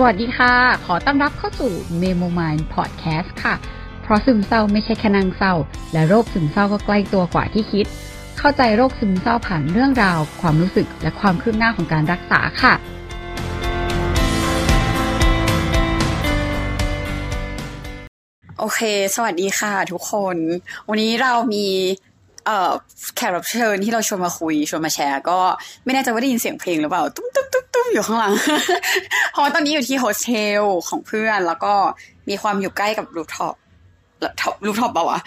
สวัสดีค่ะ ขอต้อนรับเข้าสู่ Memo Mind Podcast ค่ะ เพราะซึมเศร้าไม่ใช่แค่นางเศร้า และโรคซึมเศร้าก็ใกล้ตัวกว่าที่คิด เข้าใจโรคซึมเศร้าผ่านเรื่องราว ความรู้สึกและความคืบหน้าของการรักษาค่ะ โอเค สวัสดีค่ะทุกคน วันนี้เรามี เอ่อแขกรับเชิญที่เราชวนมาคุยชวนมาแชร์ ก็ไม่แน่ใจว่าได้ยินเสียงเพลงหรือเปล่า ตุ้มตุ้มตุ้มตุ้มอยู่ข้างหลังเพราะว่าตอนนี้อยู่ที่โฮสเทลของเพื่อน แล้วก็มีความอยู่ใกล้กับ rooftop rooftop เปล่าวะ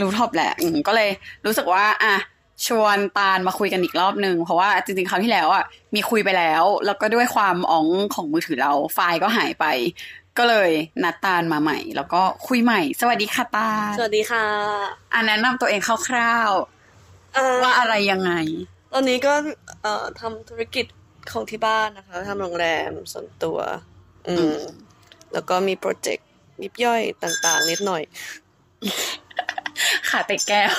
rooftop แหละก็เลยรู้สึกว่า อะชวนตาลมาคุยกันอีกรอบหนึ่งเพราะว่าจริงๆคราวที่แล้วอะมีคุยไปแล้ว แล้วก็ด้วยความอ๋องของมือถือเราไฟล์ก็หายไป ก็เลยนัดตาลมาใหม่ แล้วก็คุยใหม่ สวัสดีค่ะตาลสวัสดีค่ะอันแนะนำตัวเองคร่าวเอ่อๆว่าอะไรยังไง ตอนนี้ก็เอ่อทำธุรกิจของที่บ้านนะคะทำโรงแรมส่วนตัว อือืมมแล้วก็มีโปรเจกต์ยิบย่อยต่างๆ นิดหน่อยขาเตะแก้ว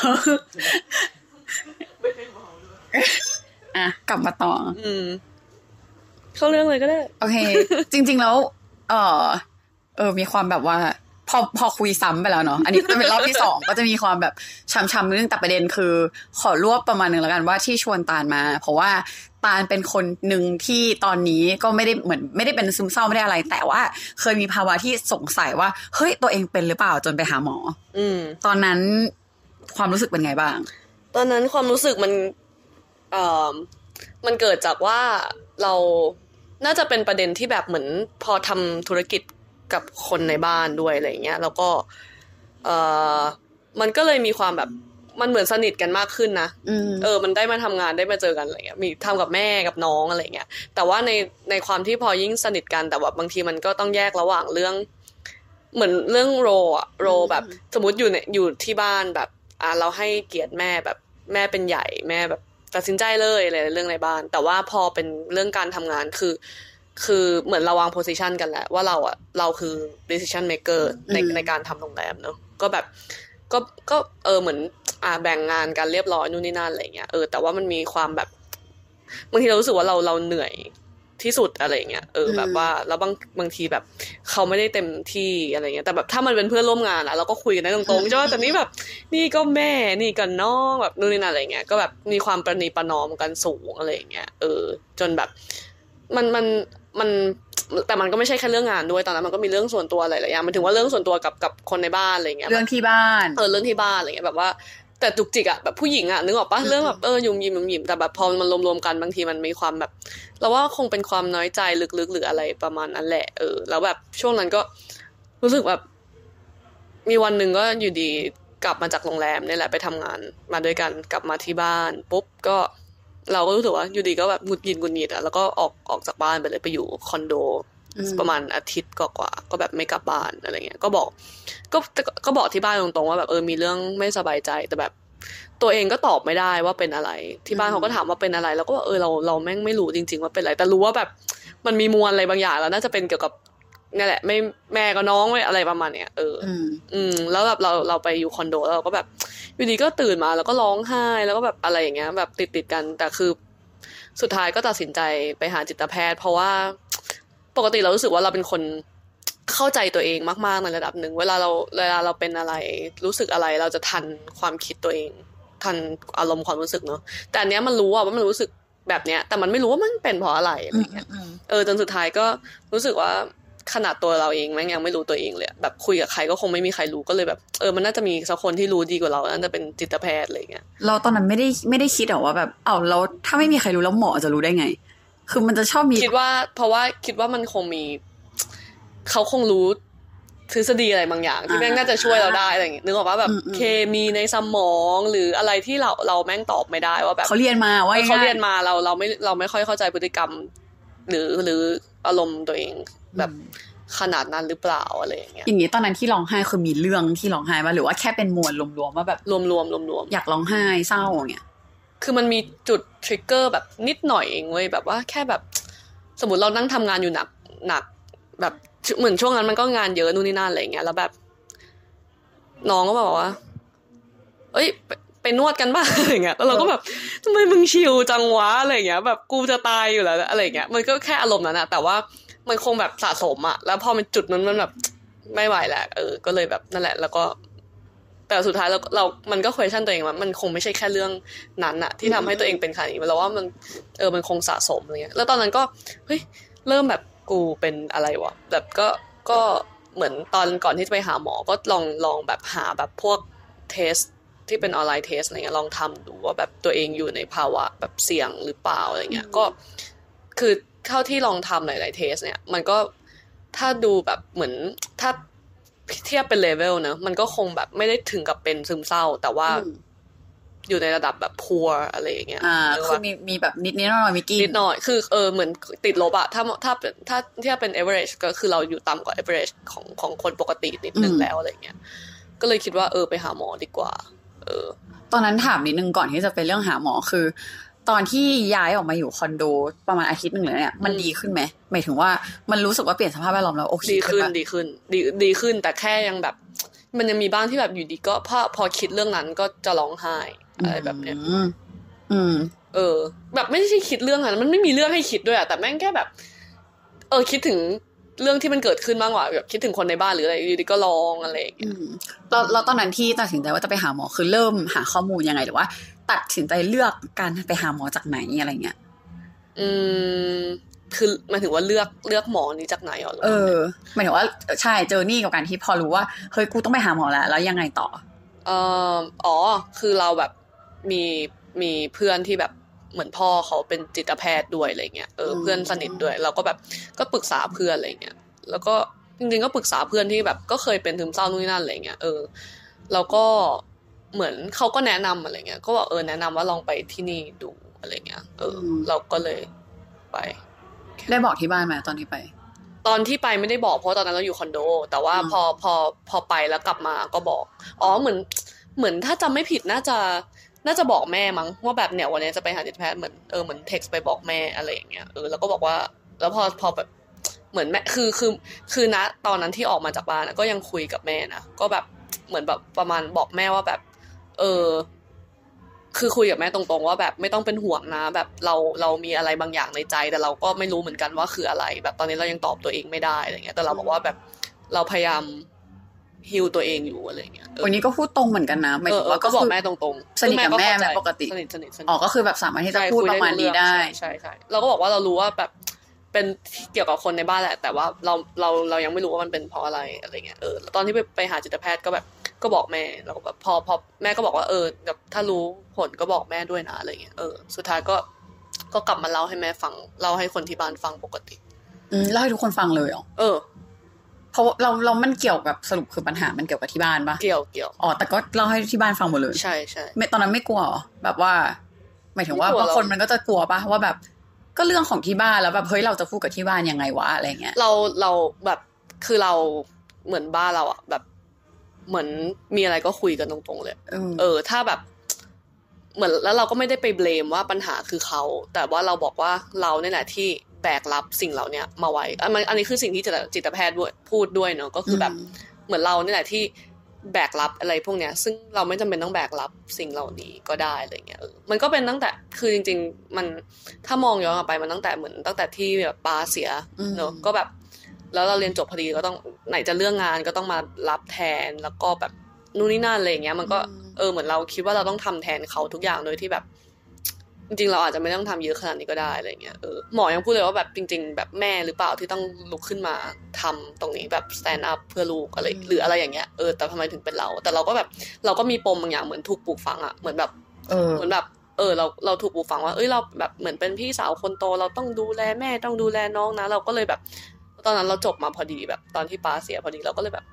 อะกลับมาต่อ อืม เข้าเรื่องเลยก็ได้ โอเค จริง ๆ แล้ว เออเออ มีความแบบว่า พอพอคุยซ้ำไปแล้วเนาะอันนี้ก็จะเป็นรอบที่สองก็จะมีความแบบช้ำๆนิดนึงแต่ประเด็นคือ ขอรวบประมาณหนึ่งแล้วกันว่าที่ชวนตาลมา เพราะว่าตาลเป็นคนหนึ่งที่ตอนนี้ก็ไม่ได้เหมือนไม่ได้เป็นซึมเศร้าไม่ได้อะไร แต่ว่าเคยมีภาวะที่สงสัยว่าเฮ้ยตัวเองเป็นหรือเปล่าจนไปหาหมอ อืม ตอนนั้นความรู้สึกเป็นไงบ้าง ตอนนั้นความรู้สึกมันเอ่อมันเกิดจากว่าเรา น่าจะเป็นประเด็นที่แบบเหมือนพอทำธุรกิจกับคนในบ้านด้วยอะไรเงี้ย แล้วก็เอ่อมันก็เลยมีความแบบมันเหมือนสนิทกันมากขึ้นนะอืมเออ มันได้มาทำงานได้มาเจอกันอะไรเงี้ย มีทำกับแม่กับน้องอะไรเงี้ย แต่ว่าในในความที่พอยิ่งสนิทกันแต่ว่าบางทีมันก็ต้องแยกระหว่างเรื่อง เหมือนเรื่องโรอะโรแบบ สมมติอยู่ในอยู่ที่บ้านแบบ อ่าเราให้เกียรติแม่แบบแม่เป็นใหญ่แม่แบบ ตัดสินใจเลยอะไรเรื่องในบ้าน แต่ว่าพอเป็นเรื่องการทำงานคือ คือเหมือนเราวางโพสิชันกันแหละ ว่าเราอะเราคือ decision maker ในอืมในการทำโรงแรมเนอะก็แบบก็ก็เออเหมือน อ่าแบ่งงานกันเรียบร้อยนู่นนี่นั่นอะไรเงี้ยเออแต่ว่ามันมีความแบบบางทีเรารู้สึกว่าเราเราเหนื่อย ที่สุดอะไรเงี้ยเอออมแบบว่าแล้วบางบางทีแบบเขาไม่ได้เต็มที่อะไรเงี้ยแต่แบบถ้ามันเป็นเพื่อนร่วมงานอะเราก็คุยกันได้ตรงๆใช่ไหมแต่นี่แบบ นี่ก็แม่นี่ก็น้องแบบนู่นนี่นั่นอะไรเงี้ยก็แบบมีความประนีประนอมกันสูงอะไรเงี้ยเออ จนแบบมันมันมันแต่มันก็ไม่ใช่แค่เรื่องงานด้วยตอนนั้นมันก็มีเรื่องส่วนตัวหลายๆอย่างมันถึงว่าเรื่องส่วนตัวกับกับคนในบ้านอะไรเงี้ยเรื่องที่บ้านเออเรื่องที่บ้านอะไรเงี้ยแบบว่า แต่จุกจิกอะแบบผู้หญิงอะนึกออกปะเรื่องแบบเออยุ่มยิมยุ่มยิมแต่แบบพอมันรวมๆกันบางทีมันมีความแบบเราว่าคงเป็นความน้อยใจลึกๆหรืออะไรประมาณนั้นแหละเออแล้วแบบช่วงนั้นก็รู้สึกแบบ มีวันหนึ่งก็อยู่ดีกลับมาจากโรงแรมนี่แหละไปทำงาน มาด้วยกันกลับมาที่บ้านปุ๊บก็เราก็รู้สึกว่าอยู่ดีก็แบบหงุดหงิดหงุดหงิดอะแล้วก็ออกออกจากบ้านไปเลยไปอยู่คอนโดอืม ประมาณอาทิตย์กว่าๆก็แบบไม่กลับบ้านอะไรเงี้ย ก็บอกก็ก็ก็บอกที่บ้านตรงๆว่าแบบเออมีเรื่องไม่สบายใจแต่แบบ ตัวเองก็ตอบไม่ได้ว่าเป็นอะไร ที่บ้านเขาก็ถามว่าเป็นอะไร แล้วก็ว่าเออเราเราแม่งไม่รู้จริง ๆ ว่าเป็นอะไร แต่รู้ว่าแบบ มันมีมวลอะไรบางอย่างแล้วน่าจะเป็นเกี่ยวกับนี่แหละไม่แม่กับน้องไม่อะไรประมาณเนี้ยเออออืมอืม แล้วแบบเราเราไปอยู่คอนโดแล้วเราก็แบบอยู่ดีก็ตื่นมาแล้วก็ร้องไห้แล้วก็แบบอะไรอย่างเงี้ย แบบติดติดๆกันแต่คือ สุดท้ายก็ตัดสินใจไปหาจิตแพทย์ เพราะว่า ปกติเรารู้สึกว่าเราเป็นคนเข้าใจตัวเองมาก ๆ ในระดับหนึ่ง เวลาเราเวลาเราเป็นอะไร รู้สึกอะไรเราจะทันความคิดตัวเอง ทันอารมณ์ความรู้สึกเนาะแต่อันเนี้ยมันรู้อะว่ามันรู้สึกแบบเนี้ย แต่มันไม่รู้ว่ามันเป็นเพราะอะไรอะไรเงี้ยเออจนสุดท้ายก็รู้สึกว่าขนาดตัวเราเองแม่งยังไม่รู้ตัวเองเลยอะแบบคุยกับใครก็คงไม่มีใครรู้ก็เลยแบบ เออมันน่าจะมีสักคนที่รู้ดีกว่าเราน่าจะเป็นจิตแพทย์อะไรเงี้ยเราตอนนั้นไม่ได้ไม่ได้คิดหรอว่าแบบเอ้าเราถ้าไม่มีใครรู้แล้วหมอจะรู้ได้ไง คือมันจะชอบมีคิดว่า เพราะว่าคิดว่ามันคงมี เขาคงรู้ทฤษฎีอะไรบางอย่าง ที่อ่าแม่งน่าจะช่วยเราได้อะไรอย่างเงี้ยนึกออกปะแบบอืมอืมเคมีในสมองหรืออะไรที่เราเราแม่งตอบไม่ได้ว่าแบบเขาเรียนมาว่าเออเขาง่เรียนมาเราเราไม่เราไม่ค่อยเข้าใจพฤติกรรม หรือหรืออารมณ์ตัวเองแบบขนาดนั้นหรือเปล่าอะไรอย่างเงี้ยอย่างนี้ตอนนั้นที่ร้องไห้คือมีเรื่องที่ร้องไห้ป่ะหรือว่าแค่เป็นมวลรวมๆว่าแบบรวมรวมรวมรวมอยากร้องไห้เศร้าอย่างเงี้ย คือมันมีจุดทริกเกอร์แบบนิดหน่อยเองเว้ยแบบว่าแค่แบบ สมมติเรานั่งทำงานอยู่หนักหนักแบบเหมือนช่วงนั้นมันก็งานเยอะนู่นนี่นั่นอะไรเงี้ยแล้วแบบ น้องก็บอกว่า เอ้ยไปนวดกันบ้างอะไรอย่างเงี้ยแล้วเราก็แบบทำไมมึงชิลจังวะอะไรเงี้ย แบบกูจะตายอยู่แล้วอะไรเงี้ย มันก็แค่อารมณ์นั้นอะแต่ว่ามันคงแบบสะสมอะแล้วพอมันจุดนั้นมันแบบไม่ไหวแหล้วเออ ก็เลยแบบนั่นแหละ แล้วก็ แต่สุดท้ายเราเรา มันก็ question ตัวเองว่ามันคงไม่ใช่แค่เรื่องนั้นอะที่ทำให้ตัวเองเป็นขนาดนี้เราว่ามันเออมันคงสะสมอะไรเงี้ยแล้วตอนนั้นก็เฮ้ยเริ่มแบบกูเป็นอะไรวะแบบก็ก็เหมือนตอนก่อนที่จะไปหาหมอก็ลองลองแบบหาแบบพวก test ที่เป็น online test อะไรเงี้ยลองทำดูว่าแบบตัวเองอยู่ในภาวะแบบเสี่ยงหรือเปล่าอะไรเงี้ยก็คือเท่าที่ลองทำหลาย ๆ test เนี่ย มันก็ถ้าดูแบบเหมือนถ้า เทียบเป็นเลเวลเนอะมันก็คงแบบไม่ได้ถึงกับเป็นซึมเศร้า แต่ว่าอยู่ในระดับแบบพัวอะไรอย่างเงี้ย อ่า คือมีมีแบบนิดนิดหน่อยมีกินนิดหน่อย คือเออเหมือนติดลบอะถ้าถ้าถ้าเทียบเป็น average ก็คือเราอยู่ต่ำกว่า average ของของคนปกตินิดนึงแล้วอะไรเงี้ย ก็เลยคิดว่าเออไปหาหมอดีกว่า เออ ตอนนั้นถามนิดนึงก่อนที่จะเป็นเรื่องหาหมอคือ ตอนที่ย้ายออกมาอยู่คอนโดประมาณอาทิตย์หนึ่งเลยเนี่ยมันดีขึ้นไหมหมายถึงว่ามันรู้สึกว่าเปลี่ยนสภาพแวดล้อมแล้วโอเคดีขึ้นดีขึ้น ดีดีขึ้นแต่แค่ยังแบบ มันยังมีบ้างที่แบบอยู่ดีก็พอพอคิดเรื่องนั้นก็จะร้องไห้อะไรแบบเนี้ยอืม เออ แบบไม่ใช่คิดเรื่องนั้นมันไม่มีเรื่องให้คิดด้วยอะแต่แม่งแค่แบบ เออคิดถึง เรื่องที่มันเกิดขึ้นบ้างว่าแบบคิดถึงคนในบ้านหรืออะไรอยู่ดีก็ร้องอะไรอย่างเงี้ยเราเราตอนนั้นที่ตัดสินใจว่าจะไปหาหมอคือเริ่มหาข้อมูลยังไงหรือว่า ตัดสินใจเลือกการไปหาหมอจากไหนอะไรเงี้ย อืม คือหมายถึงว่าเลือกเลือกหมอนี้จากไหนอ๋อเออหมายถึงว่าใช่เจอนี่กับการที่พอรู้ว่าเฮ้ยกูต้องไปหาหมอแล้วแล้วยังไงต่อเอ่ออ๋อ คือเราแบบมีมีเพื่อนที่แบบ เหมือนพ่อเขาเป็นจิตแพทย์ด้วยอะไรเงี้ยเออเพื่อนสนิทด้วยเราก็แบบก็ปรึกษาเพื่อนอะไรเงี้ยแล้วก็จริงๆก็ปรึกษาเพื่อนที่แบบก็เคยเป็นทึมเศร้านู่นนั่นอะไรเงี้ยเออแล้วก็เหมือนเขาก็แนะนำอะไรเงี้ยก็บอกเออแนะนำว่าลองไปที่นี่ดูอะไรเงี้ยเออ เราก็เลยไป ได้บอกที่บ้านไหมตอนที่ไป ตอนที่ไปไม่ได้บอกเพราะตอนนั้นเราอยู่คอนโด แต่ว่าพอพอพอไปแล้วกลับมาก็บอก อ๋อเหมือน เหมือนถ้าจำไม่ผิดน่าจะ น่าจะบอกแม่มั้งว่าแบบเนี่ยวันนี้จะไปหาจิตแพทย์เหมือนเออเหมือนเท็กซ์ไปบอกแม่อะไรอย่างเงี้ยเออแล้วก็บอกว่า แล้วพอพอแบบเหมือนแม่คือคือคือณตอนนั้นที่ออกมาจากบ้านก็ยังคุยกับแม่นะก็แบบเหมือนแบบประมาณบอกแม่ว่าแบบ เออ คือคุยกับแม่ตรงๆ ว่าแบบไม่ต้องเป็นห่วงนะ แบบเราเรามีอะไรบางอย่างในใจ แต่เราก็ไม่รู้เหมือนกันว่าคืออะไร แบบตอนนี้เรายังตอบตัวเองไม่ได้อะไรเงี้ยแต่เราบอกว่าแบบเราพยายาม ฮิวตัวเองอยู่อะไรเงี้ยวันนี้ก็พูดตรงเหมือนกันนะหมายถึงว่าก็บอกแม่ตรงๆสนิทกับแม่แม่ปกติสนิทสนิทอ๋อก็คือแบบสามารถที่จะพูดประมาณนี้ได้ใช่ใช่เราก็บอกว่าเรารู้ว่าแบบเป็นเกี่ยวกับคนในบ้านแหละ แต่ว่าเราเราเรายังไม่รู้ว่ามันเป็นเพราะอะไรอะไรเงี้ยเออตอนที่ไปไปหาจิตแพทย์ก็แบบก็บอกแม่เราก็แบบพอพอแม่ก็บอกว่าเออแบบถ้ารู้ผลก็บอกแม่ด้วยนะอะไรเงี้ยเออสุดท้ายก็ก็กลับมาเล่าให้แม่ฟังเล่าให้คนที่บ้านฟังปกติ อืมเล่าให้ทุกคนฟังเลยเหรอเออ เพราะเราเรามันเกี่ยวกับสรุปคือปัญหามันเกี่ยวกับที่บ้านปะเกี่ยวเกี่ยวอ๋อแต่ก็เล่าให้ที่บ้านฟังหมดเลยใช่ใช่ไม่ตอนนั้นไม่กลัวแบบว่าหมายถึงว่าบางคนมันก็จะกลัวปะว่าแบบ ก็เรื่องของที่บ้านแล้วแบบเฮ้ยเราจะพูดกับที่บ้านยังไงวะอะไรเงี้ยเราเราแบบคือเราเหมือนบ้านเราอะแบบ เหมือนมีอะไรก็คุยกันตรงๆเลยเออ ถ้าแบบ เหมือนแล้วเราก็ไม่ได้ไปเบลมว่าปัญหาคือเขาแต่ว่าเราบอกว่าเราเนี่ยแหละที่ แบกรับสิ่งเหล่านี้มาไว้อันอันนี้คือสิ่งที่จิตแพทย์พูดด้วยเนาะก็คือแบบเหมือนเราเนี่ยแหละที่แบกรับอะไรพวกเนี้ย ซึ่งเราไม่จำเป็นต้องแบกรับสิ่งเหล่านี้ก็ได้อะไรเงี้ยมันก็เป็นตั้งแต่คือจริง ๆ มันถ้ามองย้อนกลับไปมันตั้งแต่เหมือนตั้งแต่ที่แบบปาเสียเนาะก็แบบ แล้วเราเรียนจบพอดีก็ต้องไหนจะเรื่องงานก็ต้องมารับแทนแล้วก็แบบนู่นนี่นั่นอะไรเงี้ย มันก็เออเหมือนเราคิดว่าเราต้องทำแทนเขาทุกอย่างโดยที่แบบ จริงๆ เราอาจจะไม่ต้องทำเยอะขนาดนี้ก็ได้อะไรเงี้ยเออหมอยังพูดเลยว่าแบบจริง ๆ แบบแม่หรือเปล่าที่ต้องลุกขึ้นมาทำตรงนี้แบบ stand up เพื่อลูกอะไรหรืออะไรอย่างเงี้ยเออแต่ทำไมถึงเป็นเรา แต่เราก็แบบเราก็มีปมบางอย่างเหมือนถูกปลูกฝังอะเหมือนแบบเหมือนแบบเออเราเราถูกปลูกฝังว่าเอ้ยเราแบบเหมือนเป็นพี่สาวคนโต เราต้องดูแลแม่ต้องดูแลน้องนะ เราก็เลยแบบ ตอนนั้นเราจบมาพอดีแบบ ตอนที่ป้าเสียพอดีเราก็เลยแบบ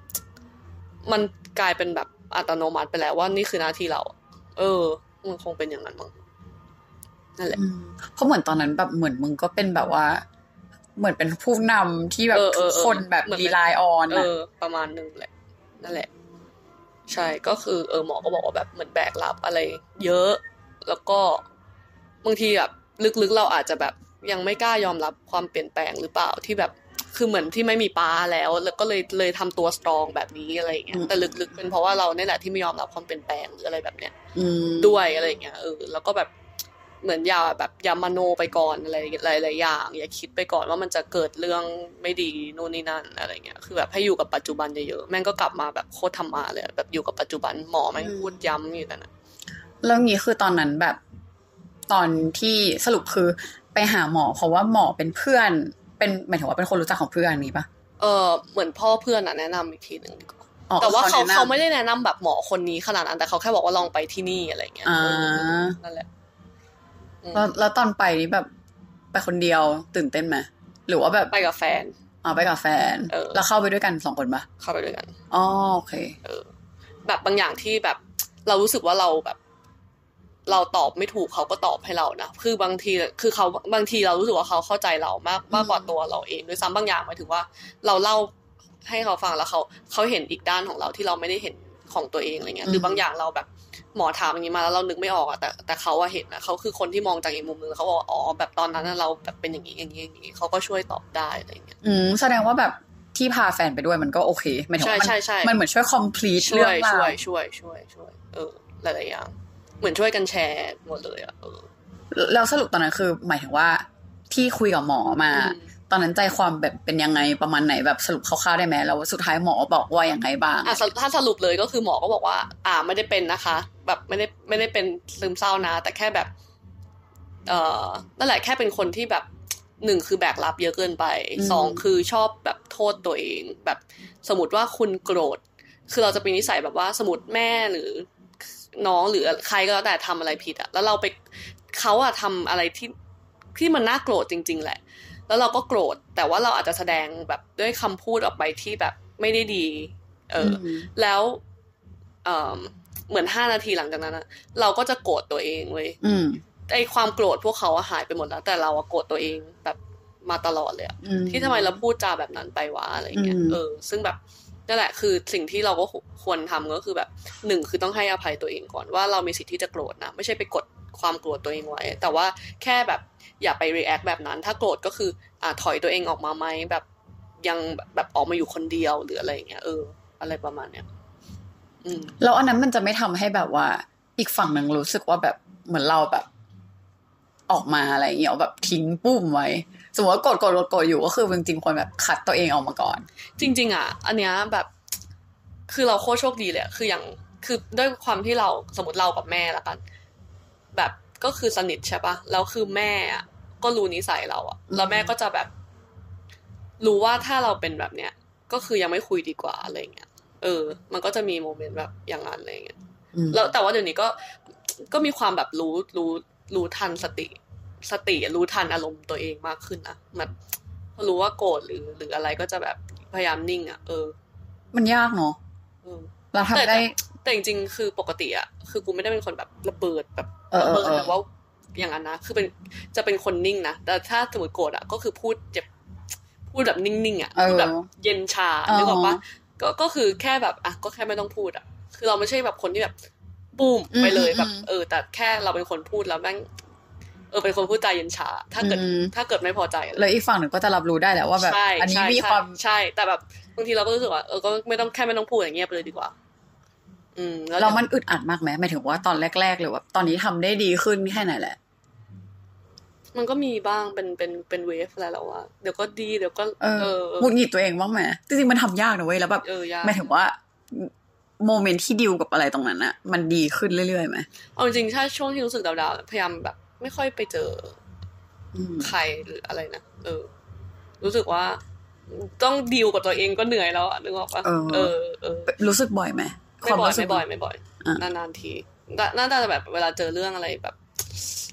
มันกลายเป็นแบบอัตโนมัติไปแล้วว่านี่คือหน้าที่เรา เออมันคงเป็นอย่างนั้นมั้ง นั่นแหละเพราะเหมือนตอนนั้นแบบเหมือนมึงก็เป็นแบบว่า เหมือนเป็นผู้นำที่แบบทุกคนแบบรีไลออนเออ ประมาณนึงแหละ นั่นแหละ ใช่ก็คือเออหมอก็บอกว่าแบบเหมือนแบกรับอะไร เยอะ แล้วก็บางทีแบบลึกๆเราอาจจะแบบยังไม่กล้ายอมรับความเปลี่ยนแปลงหรือเปล่าที่แบบคือเหมือนที่ไม่มีป้าแล้ว แล้วก็เลยเลยทำตัวสตรองแบบนี้อะไรเงี้ยแต่ลึกๆเป็นเพราะว่าเราเนี่ยแหละที่ไม่ยอมรับความเปลี่ยนแปลงหรืออะไรแบบเนี้ยด้วยอะไรเงี้ยเออแล้วก็แบบ เหมือนอย่าแบบอย่ามโนไปก่อนอะไรหลายๆอย่าง อย่าคิดไปก่อนว่ามันจะเกิดเรื่องไม่ดีนู่นนี่นั่นอะไรเงี้ยคือแบบให้อยู่กับปัจจุบันเยอะๆแม่งก็กลับมาแบบโคตรธรรมะเลยแบบอยู่กับปัจจุบันหมอแม่งพูดย้ำอยู่นั่นนะแล้วงี้คือตอนนั้นแบบตอนที่สรุปคือไปหาหมอ เพราะว่าหมอเป็นเพื่อน เป็นหมายถึงว่าเป็นคนรู้จักของเพื่อนนี้ปะเออเหมือนพ่อเพื่อนอะแนะนำอีกทีหนึ่งดีกว่าอ๋อแต่ว่าเขาแนะนำเขาไม่ได้แนะนำแบบหมอคนนี้ขนาดนั้นแต่เขาแค่บอกว่าลองไปที่นี่อะไรเงี้ยอ่าเออนั่นแหละอืม แล้วแล้วตอนไปนี่แบบไปคนเดียวตื่นเต้นไหมหรือว่าแบบไปกับแฟนอ๋อไปกับแฟนเออแล้วเข้าไปด้วยกันสองคนปะเข้าไปด้วยกันอ๋อโอเค เออ แบบบางอย่างที่แบบเรารู้สึกว่าเราแบบ เราตอบไม่ถูกเขาก็ตอบให้เรานะคือบางทีคือเขาบางทีเรารู้สึกว่าเขาเข้าใจเรามากมากกว่าตัวเราเองด้วยซ้ำบางอย่างหมายถึงว่า เราเล่าให้เขาฟังแล้วเขาเขาเห็นอีกด้านของเราที่เราไม่ได้เห็นของตัวเองอะไรเงี้ยหรือบางอย่างเราแบบ หมอถามอย่างนี้มาแล้วเรานึกไม่ออกอะแต่แต่เขาอะเห็นนะเขาคือคนที่มองจากอีกมุมนึงเขาบอกว่าอ๋อแบบตอนนั้นน่ะเราแบบเป็นอย่างนี้อย่างนี้อย่างนี้เขาก็ช่วยตอบได้อะไรเงี้ยอืมแสดงว่าแบบที่พาแฟนไปด้วยมันก็โอเคหมายถึงใช่ว่ามันใช่ใช่มันเหมือนช่วย complete ช่เรื่วองยราช่ววยช่วยช่วยช่วยเออหลายๆอย่างเหมือนช่วยกันแชร์หมดเลยอะเออแล้วสรุปตอนนั้นคือ หมายถึงว่าที่คุยกับหมอมาอืม ตอนนั้นใจความแบบเป็นยังไงประมาณไหนแบบสรุปคร่าวๆได้ไหมแล้วสุดท้ายหมอบอกว่าอยังไงบ้างอะถ้าสรุปเลยก็คือหมอก็บอกว่า อ่าไม่ได้เป็นนะคะ แบบไม่ได้ไม่ได้เป็นซึมเศร้านะ แต่แค่แบบ เอ่อนั่นแหละแค่เป็นคนที่แบบหนึ่งคือแบกรับเยอะเกินไปสองคือชอบแบบโทษตัวเอง แบบสมมติว่าคุณโกรธ คือเราจะเป็นนิสัยแบบว่าสมมติแม่หรือน้องหรือใครก็แล้วแต่ทำอะไรผิดอะแล้วเราไปเขาอะทำอะไรที่ที่มันน่าโกรธจริง ๆ แหละ แล้วเราก็โกรธ แต่ว่าเราอาจจะแสดงแบบด้วยคำพูดออกไปที่แบบไม่ได้ดี เอออมแล้วเอ่อเหมือนห้านาทีหลังจากนั้นอะเราก็จะโกรธตัวเองเว้ยอืมไอความโกรธพวกเขาอะหายไปหมดแล้ว แต่เราอะโกรธตัวเองแบบมาตลอดเลยอะอืมที่ทำไมเราพูดจาแบบนั้นไปวะอะไรเงี้ยอืมเออ ซึ่งแบบนั่นแหละคือสิ่งที่เราก็ควรทำก็คือแบบหนึ่งคือต้องให้อภัยตัวเองก่อนว่าเรามีสิทธิ์ที่จะโกรธนะ ไม่ใช่ไปกด ความโกรธตัวเองไว้ แต่ว่าแค่แบบอย่าไป react แบบนั้น ถ้าโกรธก็คืออ่าถอยตัวเองออกมาไหมแบบยังแบบออกมาอยู่คนเดียวหรืออะไรอย่างเงี้ยเออ อะไรประมาณเนี้ยอืมแล้วอันนั้นมันจะไม่ทำให้แบบว่า อีกฝั่งหนึ่งรู้สึกว่าแบบเหมือนเราแบบ ออกมาอะไรอย่างเงี้ยแบบทิ้งปุ้มไว้สมมติว่ากดกดกดกดอยู่ก็คือจริงๆควรแบบคัดตัวเองออกมาก่อน จริง ๆ อะ อันเนี้ยแบบ คือเราโคตรโชคดีเลยอะคืออย่างคือด้วยความที่เราสมมติเรากับแม่ละกัน แบบก็คือสนิทใช่ปะแล้วคือแม่อะก็รู้นิสัยเราอะแล้วแม่ก็จะแบบ รู้ว่าถ้าเราเป็นแบบเนี้ย ก็คือยังไม่คุยดีกว่าอะไรเงี้ย เออ มันก็จะมีโมเมนต์แบบอย่างนั้นอะไรเงี้ยอืมแล้วแต่ว่าเดี๋ยวนี้ก็ ก็มีความแบบรู้รู้รู้ทันสติ สติรู้ทันอารมณ์ตัวเองมากขึ้นนะแบบรู้ว่าโกรธหรือหรืออะไรก็จะแบบพยายามนิ่งอะ เออ มันยากเนาะเออเราทำได้ แต่จริงๆ คือปกติอะคือกูไม่ได้เป็นคนแบบระเบิดแบบเออระเอเบิอดเออแต่ว่าอย่างนั้นนะ คือเป็นจะเป็นคนนิ่งนะ แต่ถ้าสมมติโกรธอะก็คือพูดเจ็บพูดแบบนิ่งๆอะเออพูดแบบเย็นชาอ๋อนึกออกปะก็ก็คือแค่แบบอะก็แค่ไม่ต้องพูดอะคือเราไม่ใช่แบบคนที่แบบปุ้มไปเลยแบบ เออ แต่แค่เราเป็นคนพูดแล้วแม่งเออเป็นคนพูดใจเย็นชาถ้าเกิดอืมถ้าเกิดไม่พอใจอะไรแล้วอีกฝั่งหนึ่งก็จะรับรู้ได้แหละว่าแบบใช่อันนี้ใช่มีใช่ความใช่ แต่แบบบางทีเราก็รู้สึกว่าเออก็ไม่ต้องแค่ไม่ต้องพูดอย่างเงียบเลยดีกว่าอืมแล้ว เราเดี๋ยวมันอึดอัดมากไหมหมายถึงว่าตอนแรก ๆ หรือว่า ตอนนี้ทำได้ดีขึ้นแค่ไหนแหละ มันก็มีบ้างเป็นเป็นเป็นเวฟอะไรแล้วว่าเดี๋ยวก็ดีเดี๋ยวก็เออเออหงุดหงิดตัวเองบ้างไหมจริงๆมันทำยากนะเว้ยแล้วแบบเออยากหมายถึงว่าโมเมนต์ที่ดิวกับอะไรตรงนั้นอะมันดีขึ้นเรื่อยๆไหมเอาจริงๆถ้าช่วงที่รู้สึกดาวๆพยายามแบบ ไม่ค่อยไปเจออืมใครหรืออะไรนะเออ รู้สึกว่า ต้องดีลกับตัวเองก็เหนื่อยแล้วอะนึกออกปะเออเออเออรู้สึกบ่อยไหม ไม่บ่อยรู้สึไม่กบ่อยไม่บ่อยอะนานๆทีน่าน่าจะแบบเวลาเจอเรื่องอะไรแบบ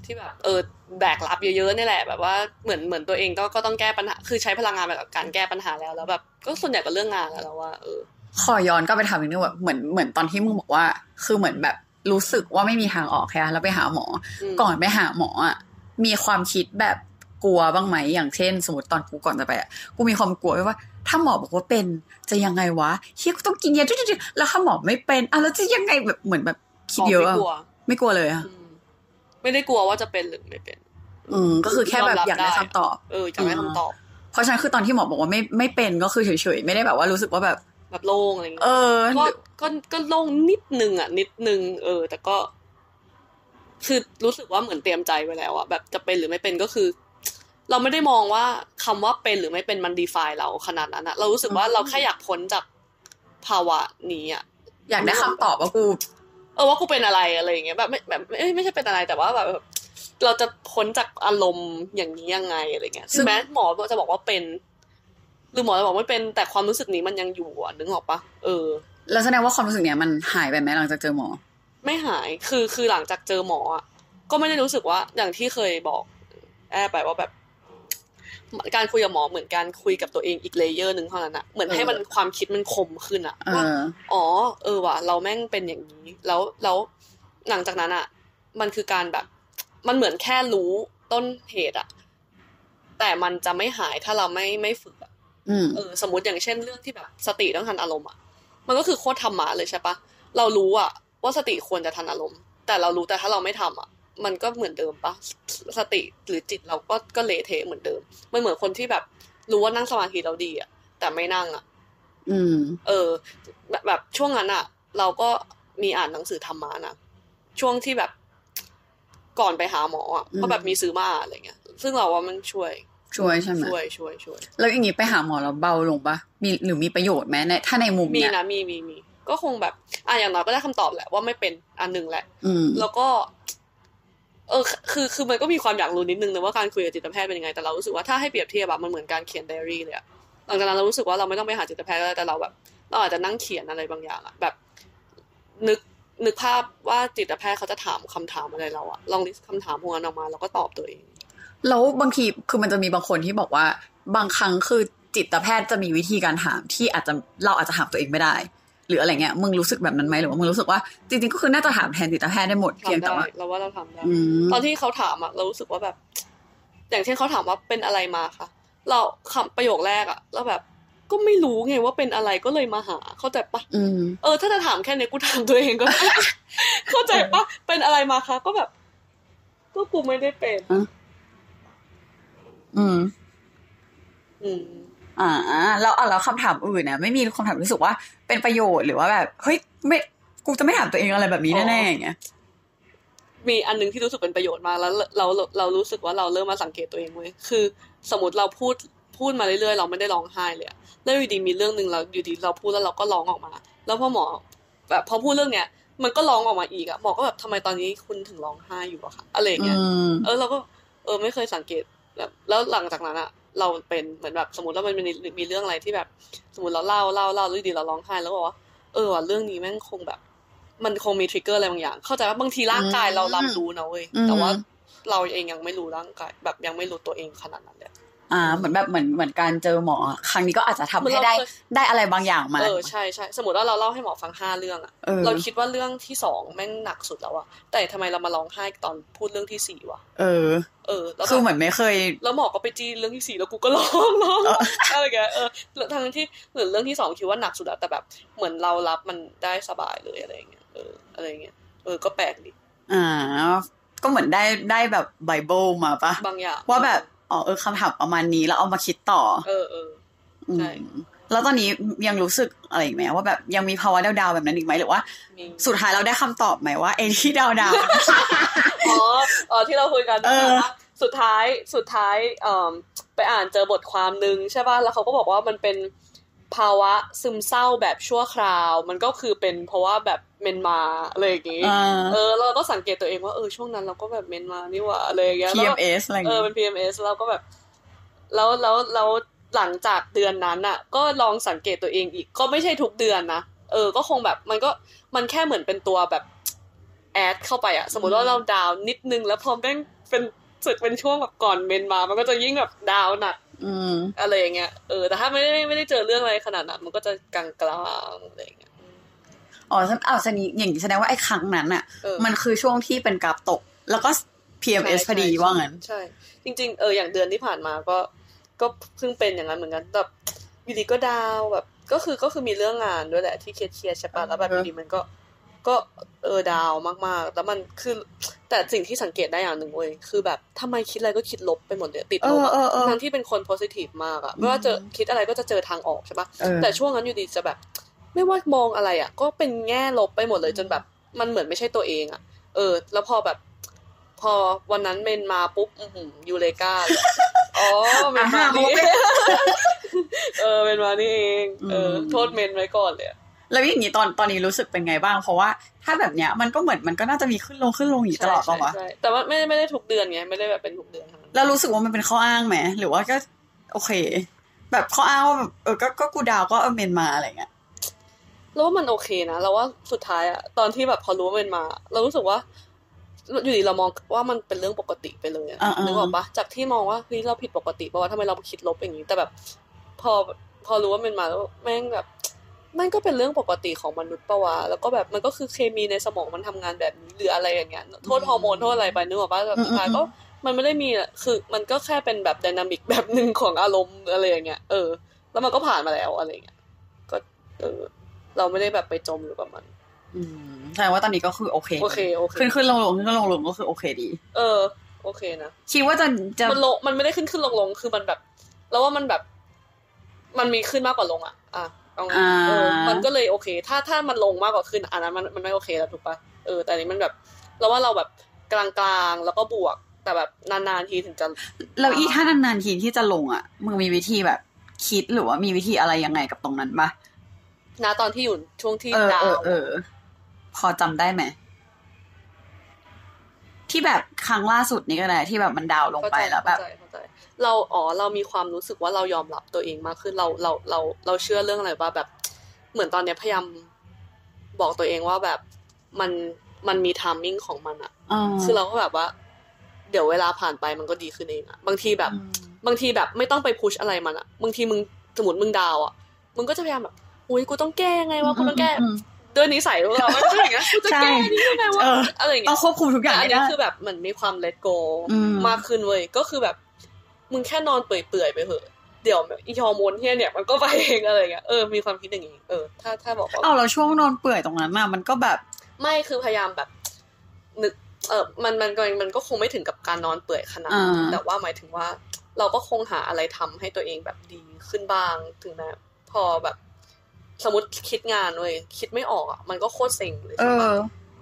ที่แบบ เออแบกรับเยอะๆนี่แหละแบบว่าเหมือนเหมือนตัวเองก็ก็ต้องแก้ปัญหาคือใช้พลังงานไปกับการแก้ปัญหาแล้วแล้วแบบก็ส่วนใหญ่ก็เรื่องงานแล้วแล้วว่าเออขอย้อนก็ไปถามอีกนึงแบบเหมือนเหมือนตอนที่มึงบอกว่า คือเหมือนแบบรู้สึกว่าไม่มีทางออกแค่แล้วไปหาหมออมก่อนไปหาหมออะมีความคิดแบบ กลัวบ้างไหมอย่างเช่น สมมติตอนกูก่อนจะไปอะกูมีความกลัวไว้ว่า ถ้าหมอบอกว่าเป็นจะยังไงวะเฮียกูต้องกินยาจุดๆแล้วถ้าหมอไม่เป็นอะแล้วจะยังไงแบบเหมือนแบบคิดเยอะไม่อะกลัวไม่กลัวเลยอะอืมไม่ได้กลัวว่าจะเป็นหรือไม่เป็น อืมก็คือแค่แบบอยากได้คำตอบเอออยากได้คำตอบ เพราะฉะนั้นคือตอนที่หมอบอกว่าไม่ไม่เป็นก็คือเฉยๆไม่ได้แบบว่ารู้สึกว่าแบบแบบโล่งอะไรอย่างเงี้เอยอก็ก็ก็โล่งนิดนึงอะ นิดนึงเออ แต่ก็ คือรู้สึกว่าเหมือนเตรียมใจไว้แล้วอะแบบจะเป็นหรือไม่เป็นก็คือ เราไม่ได้มองว่าคำว่าเป็นหรือไม่เป็นมันดีฟายเราขนาดนั้นอะเรารู้สึกว่าเราแค่อยากพ้นจากภาวะนี้อะอยากได้คำตอบว่ากู เออว่ากูเป็นอะไรอะไรอย่างเงี้ยแบบไม่แบบเอ้ยไม่ใช่เป็นอะไรแต่ว่าแบบเราจะพ้นจากอารมณ์อย่างนี้ยังไงอะไรเงี้ยซึ่ถึงงแม้หมอจะบอกว่าเป็น หรือหมอจะบอกไม่เป็นแต่ความรู้สึกนี้มันยังอยู่อะนึกออกปะเออ แล้วแสดงว่าความรู้สึกเนี้ยมันหายไปไหมหลังจากเจอหมอ ไม่หายคือคือหลังจากเจอหมออะก็ไม่ได้รู้สึกว่าอย่างที่เคยบอก แอบไปว่าแบบ การคุยกับหมอเหมือนการคุยกับตัวเองอีกเลเยอร์หนึ่งเท่านั้นอะเหมือนให้มันความคิดมันคมขึ้นอะเอว่าออ๋อ เออว่ะเราแม่งเป็นอย่างนี้ แล้วแล้วหลังจากนั้นอะมันคือการแบบ มันเหมือนแค่รู้ต้นเหตุอะแต่มันจะไม่หายถ้าเราไม่ไม่ฝึกอะอืมเออ สมมติอย่างเช่นเรื่องที่แบบ สติต้องทันอารมณ์อะมันก็คือโคตรธรรมะเลยใช่ปะเรารู้อะว่าสติควรจะทันอารมณ์ แต่เรารู้แต่ถ้าเราไม่ทำอะ มันก็เหมือนเดิมปะสติหรือจิตเราก็ก็เละเทะเหมือนเดิมมันเหมือนคนที่แบบ รู้ว่านั่งสมาธิเราดีอะแต่ไม่นั่งอะอืม เออ แบบแบบช่วงนั้นอะเราก็มีอ่านหนังสือธรรมะนะช่วงที่แบบก่อนไปหาหมออะอืมก็แบบมีซื้อมาอะไรเงี้ย ซึ่งเราว่ามันช่วยช่วยใช่ไหมช่วยช่วยช่วยแล้วอย่างนี้ไปหาหมอแล้วเบาลงปะมีหรือมีประโยชน์ไหมในถ้าในมุมมีเนี้ยนะมีมีมีก็คงแบบอะอย่างน้อยก็ได้คำตอบแหละว่าไม่เป็นอันหนึ่งแหละอืมแล้วก็ เออคือคือมันก็มีความอยากรู้นิดนึงนะว่าการคุยกับจิตแพทย์เป็นยังไงแต่เรารู้สึกว่าถ้าให้เปรียบเทียบแบบมันเหมือนการเขียนไดอารี่เลยอะหลังจากนั้นเรารู้สึกว่าเราไม่ต้องไปหาจิตแพทย์ก็ได้แต่เราแบบเราอาจจะนั่งเขียนอะไรบางอย่างอะแบบ นึกนึกภาพว่าจิตแพทย์เขาจะถามคำถามอะไรเราอะลองลิสต์คำถามพวกนั้นออกมาแล้วก็ตอบตัวเองแล้วบางทีคือมันจะมีบางคนที่บอกว่า บางครั้งคือจิตแพทย์จะมีวิธีการถามที่อาจจะเราอาจจะถามตัวเองไม่ได้ หรืออะไรเงี้ยมึงรู้สึกแบบนั้นไหมหรือว่ามึงรู้สึกว่าจริงๆก็คือน่าจะถามแทนจิตแพทย์ได้หมดเพียงทำแต่ได้ว่าเราว่าเราทำได้อืมตอนที่เขาถามอะเรารู้สึกว่าแบบ อย่างเช่นเขาถามว่าเป็นอะไรมาคะเราคำประโยคแรกอะเราแบบก็ไม่รู้ไงว่าเป็นอะไรก็เลยมาหา เข้าใจปะอืมเออ ถ้าจะถามแค่เนี้ยกูถามตัวเองก็ได้เข้าใจปะเป็นอะไรมาคะ ก็แบบ ก็กูไม่ได้เป็น อืม อืม อ่าแล้วอะแล้วคำถามอื่นเนี่ยไม่มีคำถามรู้สึกว่าเป็นประโยชน์หรือว่าแบบเฮ้ยไม่กูจะไม่ถามตัวเองอะไรแบบนี้แน่ๆอย่างเงี้ยมีอันหนึงที่รู้สึกเป็นประโยชน์มากแล้วเราเราเรารู้สึกว่าเราเริ่มมาสังเกตตัวเองเว้ยคือ สมมติเราพูดพูดมาเรื่อยๆเราไม่ได้ร้องไห้เลยอะแล้วอยู่ดีมีเรื่องหนึ่งเราอยู่ดีเราพูดแล้วเราก็ร้องออกมา แล้วพอหมอแบบพอพูดเรื่องเนี้ยมันก็ร้องออกมาอีกอะหมอก็แบบทำไมตอนนี้คุณถึงร้องไห้อยู่อะคะอะไรอย่างอืเงี้ยมเออเราก็เออไม่เคยสังเกตแบบแล้วหลังจากนั้นอะ เราเป็นเหมือนแบบสมมติว่ามันมีมีเรื่องอะไรที่แบบ สมมติเราเล่าเล่าเล่าแล้วอดีเราร้องไห้แล้วบอกว่าเออว่ะเรื่องนี้แม่งคงแบบ มันคงมีทริกเกอร์อะไรบางอย่าง เข้าใจว่าบางทีร่างกายเรารับรู้นะเว้ยแต่ว่าเราเองยังไม่รู้ร่างกายแบบยังไม่รู้ตัวเองขนาดนั้นเลย อ่าเหมือนแบบเหมือนเหมือนการเจอหมอ ครั้งนี้ก็อาจจะทำเหมือนให้เราได้เคยได้อะไรบางอย่างมา เออใช่ใช่สมมติว่าเราเล่าให้หมอฟังห้าเรื่องอะเออเราคิดว่าเรื่องที่สองแม่งหนักสุดแล้วอะแต่ทำไมเรามาร้องไห้ตอนพูดเรื่องที่สี่วะเออ เออแล้วแบบคือเหมือนไม่เคย แล้วหมอก็ไปจี้เรื่องที่สี่แล้วกูก็ร้องร้องอะไรอย่างเงี้ยเออแล้วทั้งที่เหมือนเรื่องที่สองคิดว่าหนักสุดอะแต่แบบ เหมือนเรารับมันได้สบายเลยอะไรอย่างเงี้ยเอออะไรอย่างเงี้ยเออก็แปลกดีอ่าก็เหมือนได้ได้แบบไบเบิลมาปะบางอย่างว่าแบบ อ๋อเออคำถามประมาณนี้แล้วเอามาคิดต่อ เออเอออืมใช่แล้วตอนนี้ยังรู้สึกอะไรอีกไหมว่าแบบยังมีภาวะดาวๆแบบนั้นอีกไหมหรือว่ามีสุดท้ายเราได้คำตอบไหมว่าไอ้ที่ดาวดาวอ๋ออ๋อที่เราคุยกันเออว่าสุดท้ายสุดท้ายเอ่อไปอ่านเจอบทความหนึ่งใช่ป่ะแล้วเขาก็บอกว่ามันเป็น ภาวะซึมเศร้าแบบชั่วคราว มันก็คือเป็นเพราะว่าแบบเมนมาอะไรอย่างงี้อ่าเออเราก็สังเกตตัวเองว่าเออช่วงนั้นเราก็แบบเมนมานี่หว่าอะไรอย่างเงี้ยแล้วก็ PMS อะไรอย่างเออเงี้ยเป็น PMS แล้วก็แบบ แล้วแล้วแล้วหลังจากเดือนนั้นอะ ก็ลองสังเกตตัวเองอีก ก็ไม่ใช่ทุกเดือนนะเออ ก็คงแบบมันก็มันแค่เหมือนเป็นตัวแบบแอดเข้าไปอะสมมติว่าเราดาวน์นิดนึงแล้วพอแม่งเป็นสึกเป็นช่วงแบบก่อนเมนมา มันก็จะยิ่งแบบดาวน์หนัก อืมอะไรอย่างเงี้ยเออแต่ถ้าไม่ได้ไม่ได้เจอเรื่องอะไรขนาดนั้นมันก็จะกลางกลางๆอะไรอย่างเงี้ยอ๋ออ้าวแสดงอย่างนี้แสดงว่าไอ้ครั้งนั้นอะเออมันคือช่วงที่เป็นกราฟตก แล้วก็ PMS พอดีว่างั้น ใช่ จริง ๆ เอออย่างเดือนที่ผ่านมาก็ก็เพิ่งเป็นอย่างนั้นเหมือนกันแบบอยู่ดีก็ดาวแบบ ก็คือก็คือมีเรื่องงานด้วยแหละที่เครียดๆใช่ปะแล้วแบบเอออยู่ดีมันก็ ก็เออ down มากๆ แล้วมันคือ แต่สิ่งที่สังเกตได้อย่างหนึ่งเว้ยคือแบบทำไมคิดอะไรก็คิดลบไปหมดเลยติดเอลบออะเออเออทั้งที่เป็นคน positive มากอะไม่ว่าเจอคิดอะไรก็จะเจอทางออกใช่ปะเออแต่ช่วงนั้นอยู่ดีจะแบบ ไม่ว่ามองอะไรอะก็เป็นแง่ลบไปหมดเลยจนแบบมันเหมือนไม่ใช่ตัวเองอะเออ แล้วพอแบบ พอวันนั้นเมนส์มาปุ๊บอื้อหือ eureka เลยอ๋อเมนส์มาอ่านี่ moment เออเมนส์มานี่เองเออโทษเมนส์ไว้ก่อนเลยอะ แล้วอย่างนี้ตอนตอนนี้รู้สึกเป็นไงบ้าง เพราะว่าถ้าแบบเนี้ยมันก็เหมือนมันก็น่าจะมีขึ้นลงขึ้นลงอยู่ตลอดใช่ปะวะใช่แต่ว่าไม่ได้ไม่ได้ทุกเดือนไงไม่ได้แบบเป็นทุกเดือนทั้งนั้นแล้วรู้สึกว่ามันเป็นข้ออ้างไหมหรือว่าก็ โอเค แบบข้ออ้างว่าแบบเออก็ก็กูดาวก็เออเมนมาอะไรเงี้ยเราว่ามันโอเคนะเราว่าสุดท้ายอะตอนที่แบบพอรู้ว่าเมนมา เรารู้สึกว่าอยู่ดีเรามองว่ามันเป็นเรื่องปกติไปเลยอะอ่าๆนึกออกปะจากที่มองว่าเฮ้ยเราผิดปกติเพราะว่าทำไมเราคิดลบอย่างนี้ แต่แบบ พอพอรู้ว่าเมนมาแล้วแม่งแบบ มันก็เป็นเรื่องปกติของมนุษย์ปะวะแล้วก็แบบมันก็คือเคมีในสมองมันทำงานแบบนี้หรืออะไรอย่างเงี้ยโทษฮอร์โมนโทษอะไรไปนึกออกปะแต่สุดท้ายก็มันไม่ได้มีอะคือมันก็แค่เป็นแบบไดนามิกแบบหนึ่งของอารมณ์อะไรอย่างเงี้ยเออ แล้วมันก็ผ่านมาแล้วอะไรอย่างเงี้ยก็เออเราไม่ได้แบบไปจมอยู่กับมันอืมแสดงว่าตอนนี้ก็คือโอเค โอเคโอเค ขึ้นขึ้นลงลงขึ้นลงลงก็คือโอเคดี เออ โอเคนะ คิดว่าจะจะมันลงมันไม่ได้ขึ้นขึ้นลงลงคือมันแบบ แล้วว่ามันแบบ มันมีขึ้นมากกว่าลงอะ อะ เอาไงอ่าเออมันก็เลยโอเค ถ้าถ้ามันลงมากกว่าขึ้นอันนั้นมันมันไม่โอเคแล้วถูกปะเออแต่อันนี้มันแบบเราว่าเราแบบกลางๆแล้วก็บวกแต่แบบนานๆทีถึงจะแล้วอีถ้านานๆทีที่จะลงอะมึงมีวิธีแบบ คิดหรือว่ามีวิธีอะไรยังไงกับตรงนั้นปะณตอนที่อยู่ช่วงที่เออดาเอวอเออ พอจำได้ไหมที่แบบครั้งล่าสุดนี้ก็ได้ที่แบบมันดาวลงไปแล้วแบบ เข้าใจเข้าใจเราอ๋อเรามีความรู้สึกว่าเรายอมรับตัวเองมากขึ้นเราเราเราเราเชื่อเรื่องอะไรว่าแบบ เหมือนตอนเนี้ยพยายามบอกตัวเองว่าแบบมันมันมีทามมิ่งของมันอะอ่าคือเราก็แบบว่า เดี๋ยวเวลาผ่านไปมันก็ดีขึ้นเองอะบางทีแบบอืมบางทีแบบไม่ต้องไปพุชอะไรมันอะบางทีมึงสมมติมึงดาวอะมึงก็จะพยายามแบบอุ้ยกูต้องแก้ยังไงวะกูต้องแก้อืมด้วยนิสัยของเราไม่ใช่อย่างเงี้ยกูจะแก้นี่ยังไงวะเอออะไรอย่างต้เงี้อยงควบคุมทุกอย่างแต่อันให้นี้ได้คือแบบเหมือนมีความ let go อืมมากขึ้นเว้ยก็คือแบบ มึงแค่นอนเปื่อยๆไปเถอะเดี๋ยวอีฮอร์โมนเฮียเนี่ยมันก็ไปเองอะไรเงี้ยเออมีความคิดอย่างนี้เออถ้าถ้าบอกว่าเอาเราช่วงนอนเปื่อยตรงนั้นน่ะมันก็แบบไม่คือพยายามแบบนึกเออมันมันก็มันก็คงไม่ถึงกับการนอนเปื่อยขนาดนั้นอ่าแต่ว่าหมายถึงว่า เราก็คงหาอะไรทำให้ตัวเองแบบดีขึ้นบ้างถึงแม้พอแบบ สมมติคิดงานเว้ยคิดไม่ออกอะมันก็โคตรเซ็งเลยเอใช่ปะอ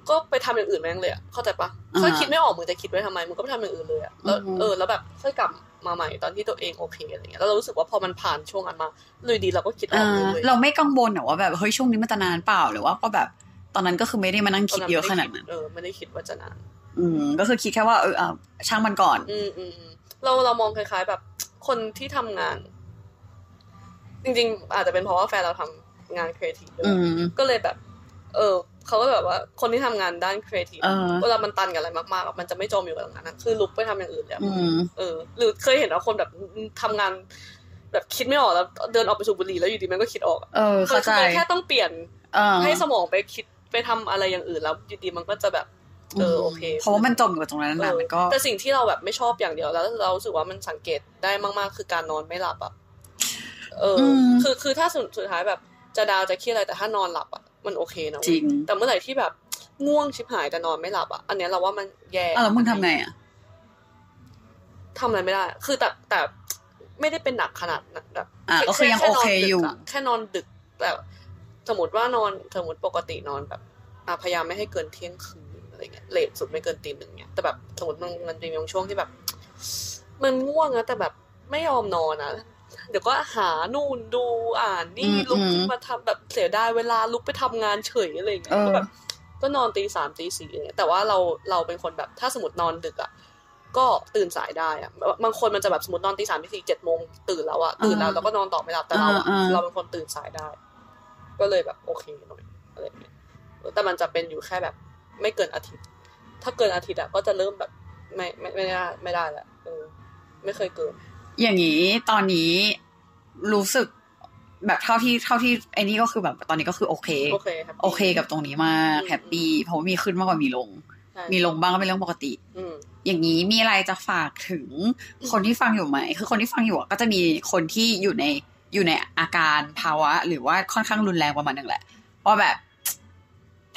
ก็ไปทำอย่างอื่นแม่งเลยอะเข้าใจปะอ่าถ้าคิดไม่ออกมึงจะคิดไว้ทำไมมึงก็ไปทำอย่างอื่นเลยอะแล้วอือฮึเออแล้วแบบค่อยกลับ มาใหม่ตอนที่ตัวเองโอเคอะไรเงี้ยแล้วเรารู้สึกว่าพอมันผ่านช่วงนั้นมาเลยดีเราก็คิดออ่าอกเลยเว้ยเราไม่กังวลเหรอว่าแบบเฮ้ยช่วงนี้มันจะนานเปล่าหรือว่าก็แบบตอนนั้นก็คือไม่ได้มานั่งคิดเยอะขนาดนั้นเออไม่ได้คิดว่าจะนานอืมก็คือคิดแค่ว่าเอออะช่างมันก่อนอืมอืมอืมเราเรามองคล้าย ๆ แบบคนที่ทำงาน จริง ๆ อาจจะเป็นเพราะว่าแฟนเราทำงานครีเอทีฟด้วยอืมก็เลยแบบ เออ เขาก็แบบว่าคนที่ทำงานด้านครีเอทีฟเออเวลามันตันกับอะไรมากๆอะมันจะไม่จมอยู่กับตรงนั้นอะคือลุกไปทำอย่างอื่นเลยอะอืมเออ หรือเคยเห็นว่าคนแบบทำงาน แบบคิดไม่ออกแล้วเดินออกไปสูบบุหรี่แล้วอยู่ดีมันก็คิดออกอะเออเข้าใจคือมันแค่ต้องเปลี่ยนเออให้สมองไปคิดไปทำอะไรอย่างอื่นแล้วอยู่ดีมันก็จะแบบเออโอเคเพราะว่ามันจมอยู่กับตรงนั้นนานๆมันก็ แต่สิ่งที่เราแบบไม่ชอบอย่างเดียวแล้ว เรารู้สึกว่ามันสังเกตได้มากๆ คือการนอนไม่หลับอะเอออมคือคือถ้าสุดสุดท้ายแบบจะดาวจะเครียดอะไรแต่ถ้านอนหลับอะ มันโอเคนะเว้ยจริง แต่เมื่อไหร่ที่แบบง่วงชิบหายแต่นอนไม่หลับอะ อันเนี้ยเราว่ามันแย่อะแล้วมึงทำไงอะทำอะไรไม่ได้ คือแต่แต่ไม่ได้เป็นหนักขนาดนั้นแบบอะก็คือยังแนโอเคอยู่ดึกะแค่นอนดึกแต่สมมติว่านอนสมมติปกตินอนแบบอะพยายามไม่ให้เกินเที่ยงคืนอะไรเงี้ยเลทสุดไม่เกินตีหนึ่งเงี้ยแต่แบบสมมติมันมันจะมีบางช่วงที่แบบ มันง่วงนะแต่แบบไม่ยอมนอนนะ เดี๋ยวก็หานู่นดูอ่านนี่อืมลุกขึ้อืนมมาทำแบบเสียดายเวลาลุกไปทำงานเฉยอะไรเงี้ยเออก็แบบก็นอนตีสามตีสี่อะไรเงี้ยแต่ว่าเราเราเป็นคนแบบถ้าสมมตินอนดึกอะก็ตื่นสายได้อะบางคนมันจะแบบสมมตินอนตีสามตีสี่เจ็ดโมงตื่นแล้วอะตื่นแล้วอ่าแล้วก็นอนต่อไม่หลับแต่เราอะอ่าอ่าเราเป็นคนตื่นสายได้ ก็เลยแบบโอเคหน่อยอะไรเงี้ยแต่มันจะเป็นอยู่แค่แบบ ไม่เกินอาทิตย์ ถ้าเกินอาทิตย์อะก็จะเริ่มแบบไม่ไม่ไม่ได้ไม่ได้ละเออไม่เคยเกิน อย่างนี้ตอนนี้รู้สึกแบบเท่าที่เท่าที่ไอ้นี่ก็คือแบบตอนนี้ก็คือโอเค โอเคครับโอเคกับตรงนี้มากอืมแฮปปี้เพราะว่ามีขึ้นมากกว่ามีลงใช่มีลงบ้างก็เป็นเรื่องปกติอืมอย่างนี้มีอะไรจะฝากถึงคนที่ฟังอยู่ไหม คือคนที่ฟังอยู่อะก็จะมีคนที่อยู่ในอยู่ในอาการภาวะ หรือว่าค่อนข้างรุนแรงประมาณหนึงแหละว่าแบบ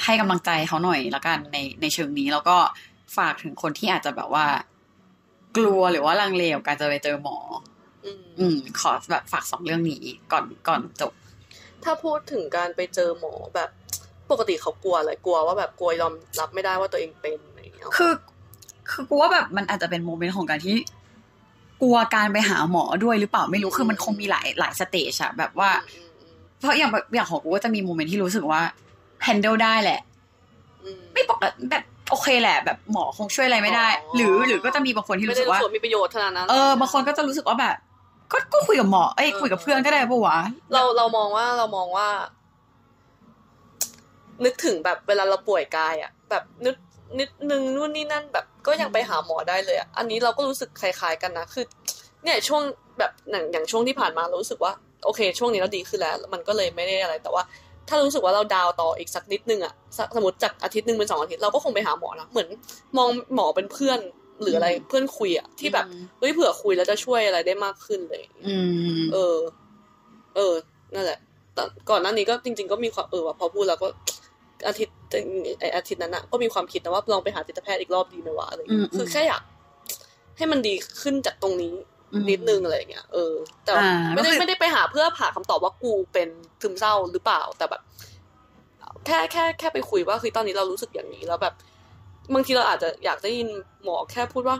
ให้กำลังใจเขาหน่อยละกันในในเชิงนี้แล้วก็ฝากถึงคนที่อาจจะแบบว่า กลัวหรือว่าลังเลกับการจะไปเจอหมออืมอืมขอแบบฝากสองเรื่องนี้ก่อนก่อนจบ ถ้าพูดถึงการไปเจอหมอแบบปกติเขากลัวอะไรกลัวว่าแบบกลัวยอมรับไม่ได้ว่าตัวเองเป็นอะไรอย่างเงี้ยคือ คือกูว่าแบบมันอาจจะเป็น moment ของการที่กลัวการไปหาหมอด้วยหรือเปล่าไม่รู้คือมันคงมีหลายหลาย stage อะแบบว่าอืมอืมเพราะอย่างแบบอย่างของกูก็จะมี moment ที่รู้สึกว่า handle ได้แหละอืมไม่ปกติแบบ โอเคแหละแบบหมอคงช่วยอะไรไม่ได้อ๋อหรือหรือก็จะมีบางคนที่ไม่รู้ได้สึกว่ารู้สึกว่ามีประโยชน์ขนาดนั้นเออบางคนก็จะรู้สึกว่าแบบก็ก็คุยกับหมอเอ้ยเออคุยกับเพื่อนก็ได้ปะวะเราเรามองว่าเรามองว่า นึกถึงแบบเวลาเราป่วยกายอะ แบบนึกนิดนึงนู่นนี่นั่นแบบก็ยังไปหาหมอได้เลยอะอันนี้เราก็รู้สึกคล้ายๆกันนะคือ เนี่ยช่วงแบบอย่างอย่างช่วงที่ผ่านมาเรารู้สึกว่า โอเค ช่วงนี้เราดีขึ้นแล้ว มันก็เลยไม่ได้อะไรแต่ว่า ถ้ารู้สึกว่าเราดาวน์ต่ออีกสักนิดนึงอะสสมมติจากอาทิตย์หนึ่งเป็นสองอาทิตย์เราก็คงไปหาหมอนะเหมือนมองหมอเป็นเพื่อนหรืออะไรเพื่อนคุยอะที่แบบเฮ้ยเผื่อคุยแล้วจะช่วยอะไรได้มากขึ้นเลยอืมเออ เออ นั่นแหละแต่ก่อนหน้านี้ก็จริง ๆ ก็มีความเออว่ะพอพูดแล้วก็อาทิตย์ไออาทิตย์นั้นอะก็มีความคิดนะว่าลองไปหาจิตแพทย์อีกรอบดีไหมวะอะไรอย่างเงี้ยอืมอืมคือแค่อยากให้มันดีขึ้นจากตรงนี้อืม นิดนึงอะไรอย่างเงี้ยเออ แต่ว่าอ่าไม่ได้ก็คือไม่ได้ไปหาเพื่อหาคำตอบว่ากูเป็นซึมเศร้าหรือเปล่า แต่แบบ แค่แค่แค่ไปคุยว่าคือตอนนี้เรารู้สึกอย่างนี้แล้วแบบ บางทีเราอาจจะอยากได้ยินหมอแค่พูดว่า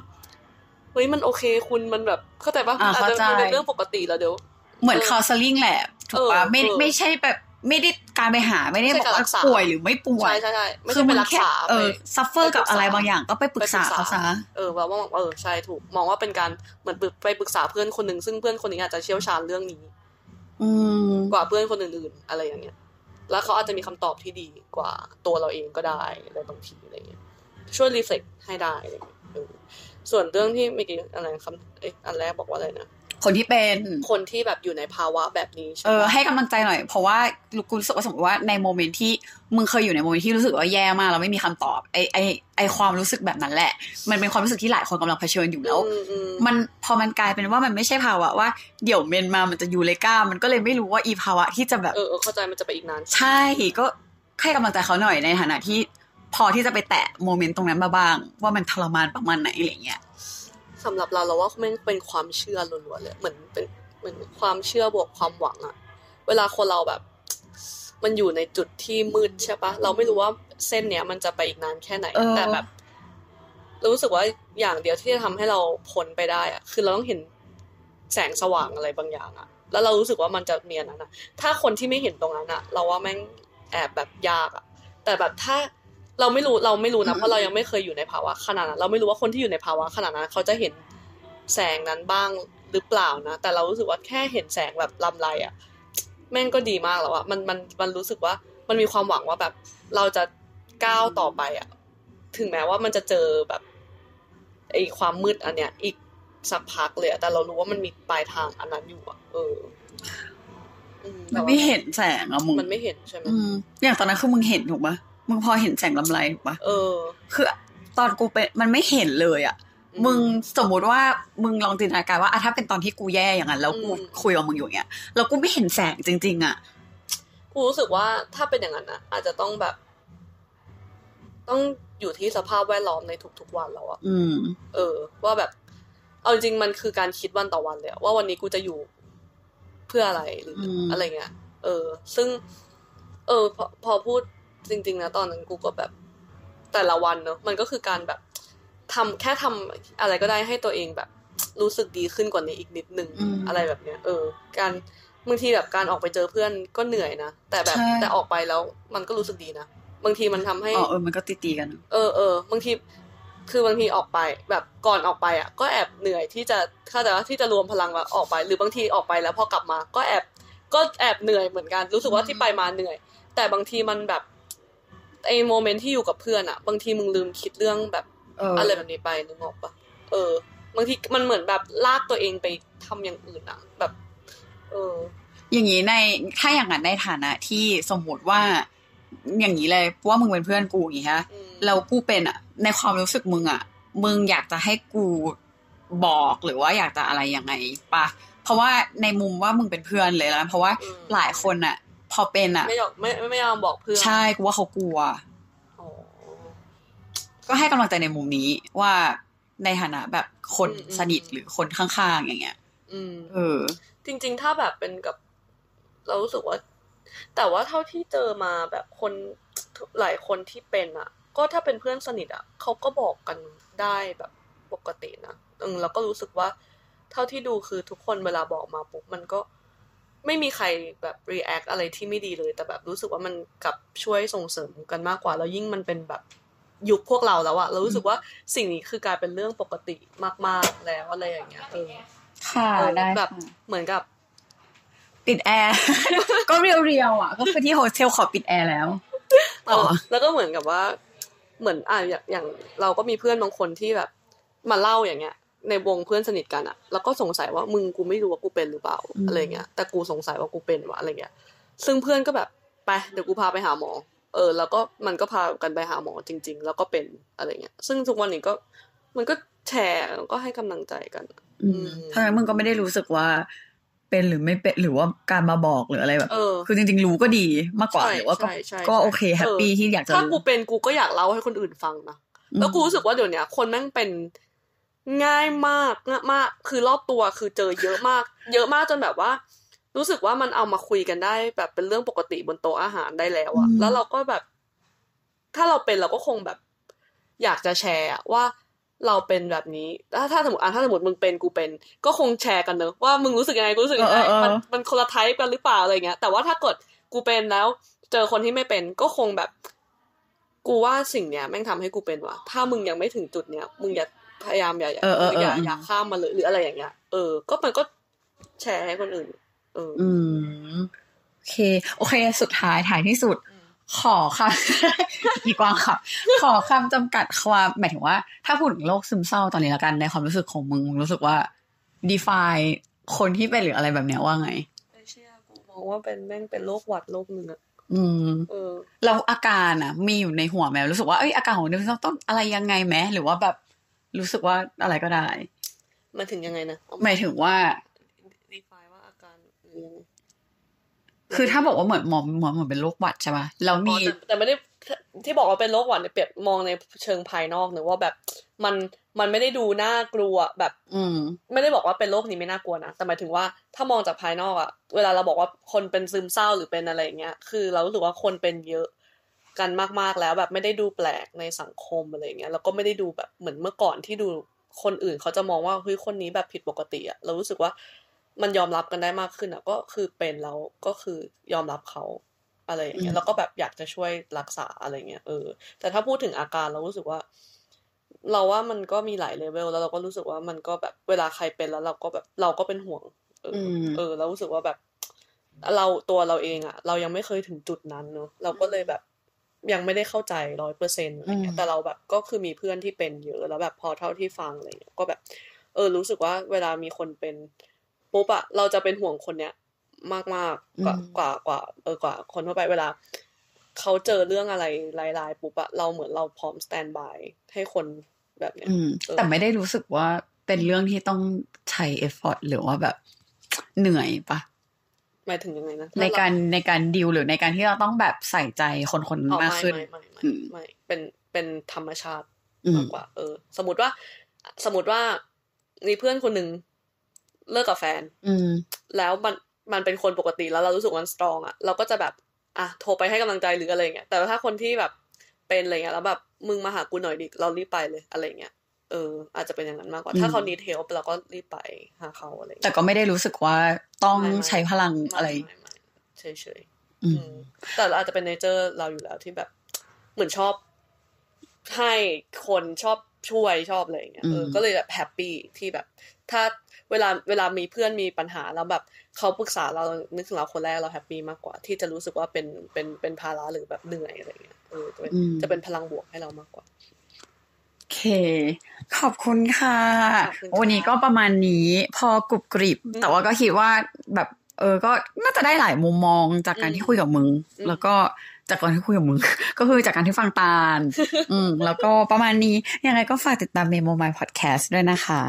เฮ้ยมันโอเคคุณมันแบบ เข้าใจปะอ่าอาจจะเข้าใจเป็นเรื่องปกติแล้วเดี๋ยว เหมือนเออคา u เซลิ่งแหละถูกปะเออไม่เออไม่ใช่แบบ ไม่ได้การไปหาไม่ได้ไม่บใช่อกการรัว่ากษาป่วยหรือไม่ป่วยใช่ใช่ใช่ไม่คืใช่อไปมันรักแค่ษาเออไปซัฟเฟอร์ไปปรึกับกษาอะไรบางอย่างก็ไปปรึกษาไปปรึกษาเขาซะเออว่าว่าเออใช่ถูกมองว่าเป็นการเหมือนไปปรึกษาเพื่อนคนหนึ่งซึ่งเพื่อนคนนี้อาจจะเชี่ยวชาญเรื่องนี้ อืมกว่าเพื่อนคนอื่นๆ อะไรอย่างเงี้ย แล้วเขาอาจจะมีคำตอบที่ดีกว่าตัวเราเองก็ได้ในบางทีอะไรเงี้ยช่วย reflect ให้ได้อะไรเงี้ยเออส่วนเรื่องที่เมื่อกี้อะไรคำเอ๊ะอันแรกบอกว่าอะไรนะ คนที่เป็นคนที่แบบอยู่ในภาวะแบบนี้ใช่เออไหมให้กำลังใจหน่อยเพราะว่ากูรู้สึกว่าสมมติว่าใน moment ที่มึงเคยอยู่ใน moment ที่รู้สึกว่าแย่มากแล้วไม่มีคำตอบไอไอไอความรู้สึกแบบนั้นแหละ มันเป็นความรู้สึกที่หลายคนกำลังเผชิญอยู่แล้วอืมอืมมันพอมันกลายเป็นว่ามันไม่ใช่ภาวะว่าเดี๋ยวเมนมามันจะยูเลก้ามันก็เลยไม่รู้ว่าอีภาวะที่จะแบบเออเออเข้าใจมันจะไปอีกนานใช่ก็ให้กำลังใจเขาหน่อยในฐานะที่พอที่จะไปแตะโมเมนต์ตรงนั้นมาบ้าง ว่ามันทรมานประมาณไหนอะไรเงี้ย สำหรับเราเราว่ามันเป็นความเชื่อล้วนๆเลยเหมือนเป็นเหมือนความเชื่อบวกความหวังอะเวลาคนเราแบบ มันอยู่ในจุดที่มืดใช่ปะเราไม่รู้ว่าเส้นเนี้ยมันจะไปอีกนานแค่ไหนเออแต่แบบเรารู้สึกว่าอย่างเดียวที่จะทำให้เราพ้นไปได้อะคือเราต้องเห็นแสงสว่างอะไรบางอย่างอะแล้วเรารู้สึกว่ามันจะเนียนนั้นอะถ้าคนที่ไม่เห็นตรงนั้นอะเราว่าแม่งแอบแบบยากอะแต่แบบถ้า เราไม่รู้เราไม่รู้นะเพราะเรายังไม่เคยอยู่ในภาวะขนาดนั้นเราไม่รู้ว่าคนที่อยู่ในภาวะขนาดนั้นเขาจะเห็นแสงนั้นบ้างหรือเปล่านะ แต่เรารู้สึกว่าแค่เห็นแสงแบบลำไรอะแม่งก็ดีมากแล้วอะมันมันมันรู้สึกว่ามันมีความหวังว่าแบบ เราจะก้าวต่อไปอะถึงแม้ว่ามันจะเจอแบบไอ้ความมืดอันเนี้ยอีกสักพักเลยอะแต่เรารู้ว่ามันมีปลายทางอันนั้นอยู่อะเอออืมมันไม่เห็นแสงอะมึงมันไม่เห็นใช่ไหมอืมอย่างตอนนั้นคือมึงเห็นถูกปะ มึงพอเห็นแสงลำไรถูกปะเออ คือตอนกูเป็นมันไม่เห็นเลยอะอืมึงสมมุติว่ามึงลองจินตนาการว่าอะถ้าเป็นตอนที่กูแย่อย่างนั้นแล้วกูอืมคุยกับมึงอยู่อย่างเงี้ยแล้วกูไม่เห็นแสงจริง ๆอะกูรู้สึกว่าถ้าเป็นอย่างนั้นนะอาจจะต้องแบบ ต้องอยู่ที่สภาพแวดล้อมในทุกๆวันแล้วอะอืม เออ ว่าแบบ เอาจริงๆมันคือการคิดวันต่อวันเลยอะว่าวันนี้กูจะอยู่เพื่ออะไรหรืออมอะไรเงี้ยเออ ซึ่ง เออพอพอพูด จริง ๆ นะตอนนั้นกูก็แบบแต่ละวันเนอะมันก็คือการแบบทำแค่ทำอะไรก็ได้ให้ตัวเองแบบ รู้สึกดีขึ้นกว่านี้อีกนิดนึงอืมอะไรแบบเนี้ย เออ การบางทีแบบการออกไปเจอเพื่อนก็เหนื่อยนะแต่แบบใช่แต่ออกไปแล้วมันก็รู้สึกดีนะบางทีมันทำให้อ๋อเออมันก็ตีๆกันเออเออบางทีคือบางทีออกไปแบบก่อนออกไปอะ ก็แอบเหนื่อยที่จะเข้าใจว่าที่จะรวมพลังว่าออกไป หรือบางทีออกไปแล้วพอกลับมา ก็แอบก็แอบเหนื่อยเหมือนกัน รู้สึกว่าอืมที่ไปมาเหนื่อย แต่บางทีมันแบบ ไอ้โมเมนต์ที่อยู่กับเพื่อนอะบางทีมึงลืมคิดเรื่องแบบเออออะไรแบบนี้ไปนึกออกปะเออ บางทีมันเหมือนแบบลากตัวเองไปทำอย่างอื่นอะแบบ เออ อย่างนี้ในถ้าอย่างนั้นในฐานะที่สมมติว่า อย่างนี้เลยว่ามึงเป็นเพื่อนกูอย่างงี้ฮะอืมแล้วกูเป็นอะในความรู้สึกมึงอะมึงอยากจะให้กูบอกหรือว่าอยากจะอะไรยังไงปะเพราะว่าในมุมว่ามึงเป็นเพื่อนเลยแล้วเพราะว่าอืมหลายคนอะ พอเป็นอะไม่ยอมไม่ไม่ไม่ยอมบอกเพื่อนใช่กูว่าเขากลัวอ๋อก็ให้กำลังใจในมุมนี้ว่าในฐานะแบบคนอืมอืมสนิทหรือคนข้างๆอย่างเงี้ยอืมเออ จริง ๆ ถ้าแบบเป็นกับ เรารู้สึกว่า แต่ว่าเท่าที่เจอมาแบบคนหลายคนที่เป็นอะ ก็ถ้าเป็นเพื่อนสนิทอะเขาก็บอกกันได้แบบปกตินะเออแล้วก็รู้สึกว่า เท่าที่ดูคือทุกคนเวลาบอกมาปุ๊บมันก็ ไม่มีใครแบบ react อะไรที่ไม่ดีเลย แต่แบบรู้สึกว่ามันกลับช่วยส่งเสริมกันมากกว่า แล้วยิ่งมันเป็นแบบยุคพวกเราแล้วอะเรารู้สึกว่าสิ่งนี้คือกลายเป็นเรื่องปกติมาก ๆ แล้วอะไรอย่างเงี้ยเออค่ะเออได้แบบค่ะเหมือนกับ ปิดแอร์ ก็เรียวๆอะ ก็คือที่โฮสเทลขอปิดแอร์แล้วเออแล้วก็เหมือนกับว่า เหมือนอะอย่างอย่างเราก็มีเพื่อนบางคนที่แบบ มาเล่าอย่างเงี้ย ในวงเพื่อนสนิทกันอะแล้วก็สงสัยว่ามึงกูไม่รู้ว่ากูเป็นหรือเปล่าอืมอะไรเงี้ยแต่กูสงสัยว่ากูเป็นวะอะไรเงี้ย ซึ่งเพื่อนก็แบบไปเดี๋ยวกูพาไปหาหมอ เออ แล้วก็มันก็พากันไปหาหมอจริง ๆ แล้วก็เป็นอะไรเงี้ย ซึ่งทุกวันนี้ก็มันก็แชร์แล้วก็ให้กำลังใจกันอืมอืมเพราะฉะนั้นมึงก็ไม่ได้รู้สึกว่าเป็นหรือไม่เป็นหรือว่าการมาบอกหรืออะไรแบบเออคือจริง ๆ รู้ก็ดีมากกว่าใช่หรือว่าก็ใช่ใช่ก็โอเคแฮปปี้เออที่อยากจะถ้ารู้กูเป็นกูก็อยากเล่าให้คนอื่นฟังนะแล้วกูรู้สึกว่าเดี๋ยวเนี้ยคนแม่งเป็น ง่ายมากง่ายมากคือรอบตัวคือเจอเยอะมาก เยอะมากจนแบบว่า รู้สึกว่ามันเอามาคุยกันได้ แบบเป็นเรื่องปกติบนโต๊ะอาหารได้แล้วอะแล้วเราก็แบบ ถ้าเราเป็นเราก็คงแบบ อยากจะแชร์อะว่าเราเป็นแบบนี้ถ้าถ้าสมมติอะถ้าสมมติมึงเป็นกูเป็น ก็คงแชร์กันเนอะว่ามึงรู้สึกยังไงกูรู้สึกยังไงเออเออเออมันมันคนละไทป์กันหรือเปล่าอะไรเงี้ย แต่ว่าถ้าเกิดกูเป็นแล้ว เจอคนที่ไม่เป็น ก็คงแบบ กูว่าสิ่งเนี้ยแม่งทำให้กูเป็นว่ะถ้ามึงยังไม่ถึงจุดเนี้ยมึงอย่า พยายามอย่าอย่าเออเออเอออย่าอืมอย่าข้ามมาเลยหรืออะไรอย่างเงี้ย เออ ก็มันก็แชร์ให้คนอื่น เออ อืมโอเค โอเค สุดท้ายถ่ายที่สุดอืมขอคำอีกวางค่ะ ขอคำจำกัดความหมายถึงว่า ถ้าพูดถึงโรคซึมเศร้าตอนนี้ละกันในความรู้สึกของมึงมึงรู้สึกว่า define คนที่เป็นหรืออะไรแบบเนี้ยว่าไงไอ้เชี่ยกูมองว่าเป็นแม่งเป็นโรคหวัดโรคหนึ่งอะอืมเออแล้วอาการอะ มีอยู่ในหัวไหมรู้สึกว่าเอ้ยอาการของซึมเศร้าต้องอะไรยังไงไหมหรือว่าแบบ รู้สึกว่าอะไรก็ได้มันถึงยังไงนะหมายถึงว่าดีไฟว่าอาการหรือยังไงคือถ้าบอกว่าเหมือนหมอเหมือนเหมือนเป็นโรคหวัดใช่ป่ะแล้วอ๋มีอแต่แต่ไม่ได้ที่บอกว่าเป็นโรคหวัดเนี่ยเปรียบมองในเชิงภายนอกเนอะว่าแบบมันมันไม่ได้ดูน่ากลัวแบบ อืม ไม่ได้บอกว่าเป็นโรคนี้ไม่น่ากลัวนะแต่หมายถึงว่าถ้ามองจากภายนอกอะเวลาเราบอกว่าคนเป็นซึมเศร้าหรือเป็นอะไรอย่างเงี้ย คือเรารู้สึกว่าคนเป็นเยอะ กันมากๆแล้ว แบบไม่ได้ดูแปลกในสังคมอะไรอย่างเงี้ยแล้วก็ไม่ได้ดูแบบเหมือนเมื่อก่อนที่ดูคนอื่นเขาจะมองว่าเฮ้ยคนนี้แบบผิดปกติอะเรารู้สึกว่ามันยอมรับกันได้มากขึ้นอะก็คือเป็นแล้วก็คือยอมรับเขาอะไรอย่างเงี้อืยมแล้วก็แบบอยากจะช่วยรักษาอะไรเงี้ยเออ แต่ถ้าพูดถึงอาการเรารู้สึกว่า เราว่ามันก็มีหลายเลเวลแล้วเราก็รู้สึกว่ามันก็แบบเวลาใครเป็นแล้ว เราก็แบบเราก็เป็นห่วง เอออมเออเรารู้สึกว่าแบบ เราตัวเราเองอะเรายังไม่เคยถึงจุดนั้นเนอะเราก็เลยแบบ ยังไม่ได้เข้าใจร้อยเปอร์เซ็นต์อะไรเงี้ยแต่เราแบบก็คือมีเพื่อนที่เป็นเยอะแล้วแบบพอเท่าที่ฟังอะไรเงี้ยก็แบบ เออ รู้สึกว่าเวลามีคนเป็นปุ๊บอะเราจะเป็นห่วงคนเนี้ยมากมากๆกว่าอืมกว่ากว่า เออกว่า คนทั่วไปเวลาเขาเจอเรื่องอะไรรายๆปุ๊บอะเราเหมือนเราพร้อมสแตนบายให้คนแบบเนี้ยอืมเออแต่ไม่ได้รู้สึกว่าเป็นเรื่องที่ต้องใช้ effort หรือว่าแบบเหนื่อยปะ หมายถึงยังไงนะในการในการดิวหรือในการที่เราต้องแบบใส่ใจคนคนนั้นอ๋อมากไม่ขึ้นไม่ไม่ไม่อืมไม่เป็นเป็นธรรมชาติอืมมากกว่า เออ สมมติว่า สมมติว่ามีเพื่อนคนหนึ่งเลิกกับแฟน อืม แล้วมันมันเป็นคนปกติแล้วเรารู้สึกว่ามัน strong อะเราก็จะแบบอะโทรไปให้กำลังใจหรืออะไรเงี้ยแต่ว่าถ้าคนที่แบบเป็นอะไรเงี้ยแล้วแบบมึงมาหากูหน่อยดิเรารีบไปเลยอะไรเงี้ย เออ อาจจะเป็นอย่างนั้นมากกว่าอืมถ้าเขา need help เราก็รีบไปหาเขาอะไรแต่เงี้ยก็ไม่ได้รู้สึกว่าต้องไม่ไม่ใช้พลังอะไรไม่ไม่เฉยเฉยๆอือืมมแต่เราอาจจะเป็น nature เราอยู่แล้วที่แบบ เหมือนชอบให้คนชอบช่วยชอบอะไรอย่างเงี้ยเอออืมก็เลยแบบ happy ที่แบบ ถ้าเวลาเวลามีเพื่อนมีปัญหาแล้วแบบเขาปรึกษาเรานึกถึงเราคนแรกเรา happy มากกว่า ที่จะรู้สึกว่าเป็นเป็นเป็นภาระหรือแบบเหนื่อยอะไรอย่างเงี้ยเออจะเป็นอืมจะเป็นพลังบวกให้เรามากกว่าโอ เคขอบคุณค่ะขอบคุณค่ะ วันนี้ก็ประมาณนี้พอกรุบกริบอืมแต่ว่าก็คิดว่าแบบเออ ก็น่าจะได้หลายมุมมองจากการอืมที่คุยกับมึงอืมแล้วก็จากการที่คุยกับมึง ก็คือจากการที่ฟังตาล อืม แล้วก็ประมาณนี้ ยังไงก็ฝากติดตามเมโมมายพอดแคสต์ด้วยนะคะ